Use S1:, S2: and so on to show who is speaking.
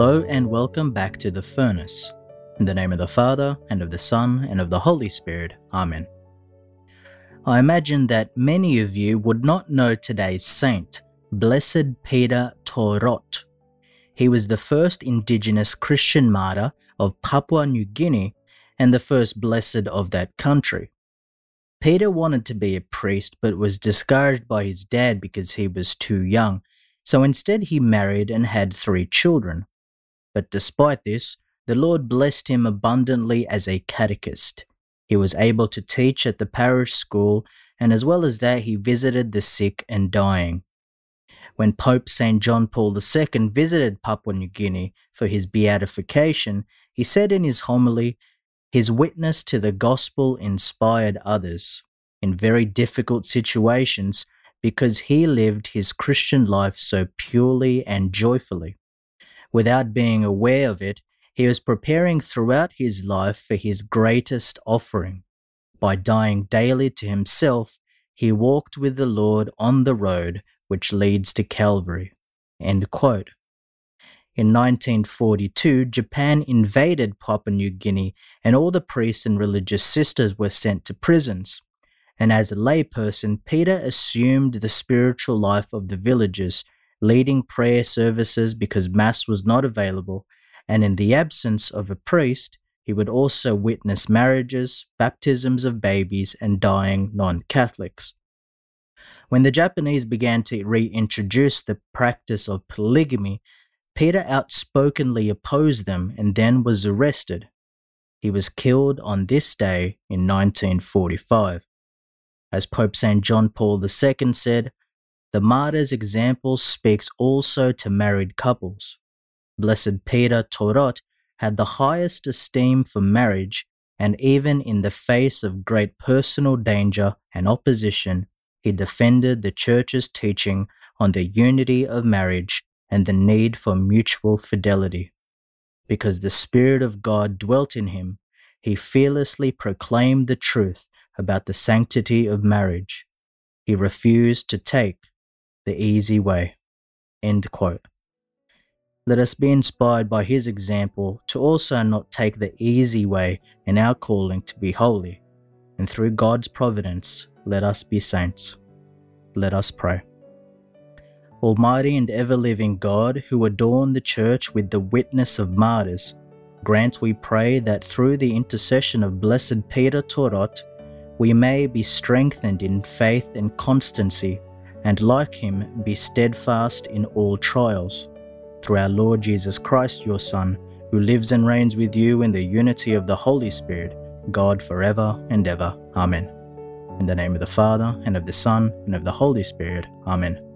S1: Hello and welcome back to the furnace. In the name of the Father, and of the Son, and of the Holy Spirit. Amen. I imagine that many of you would not know today's saint, Blessed Peter To Rot. He was the first indigenous Christian martyr of Papua New Guinea and the first blessed of that country. Peter wanted to be a priest but was discouraged by his dad because he was too young, so instead he married and had three children. But despite this, the Lord blessed him abundantly as a catechist. He was able to teach at the parish school, and as well as that, he visited the sick and dying. When Pope St. John Paul II visited Papua New Guinea for his beatification, he said in his homily, His witness to the gospel inspired others in very difficult situations because he lived his Christian life so purely and joyfully. Without being aware of it, he was preparing throughout his life for his greatest offering. By dying daily to himself, he walked with the Lord on the road which leads to Calvary. In 1942, Japan invaded Papua New Guinea and all the priests and religious sisters were sent to prisons. And as a layperson, Peter assumed the spiritual life of the villagers leading prayer services because Mass was not available, and in the absence of a priest, he would also witness marriages, baptisms of babies, and dying non Catholics. When the Japanese began to reintroduce the practice of polygamy, Peter outspokenly opposed them and then was arrested. He was killed on this day in 1945. As Pope St. John Paul II said, the martyr's example speaks also to married couples. Blessed Peter To Rot had the highest esteem for marriage, and even in the face of great personal danger and opposition, he defended the Church's teaching on the unity of marriage and the need for mutual fidelity. Because the Spirit of God dwelt in him, he fearlessly proclaimed the truth about the sanctity of marriage. He refused to take the easy way. End quote. Let us be inspired by his example to also not take the easy way in our calling to be holy, and through God's providence, let us be saints. Let us pray. Almighty and ever living God, who adorn the Church with the witness of martyrs, grant, we pray, that through the intercession of blessed Peter To Rot, we may be strengthened in faith and constancy and like him be steadfast in all trials. Through our Lord Jesus Christ, your Son, who lives and reigns with you in the unity of the Holy Spirit, God forever and ever. Amen. In the name of the Father, and of the Son, and of the Holy Spirit. Amen.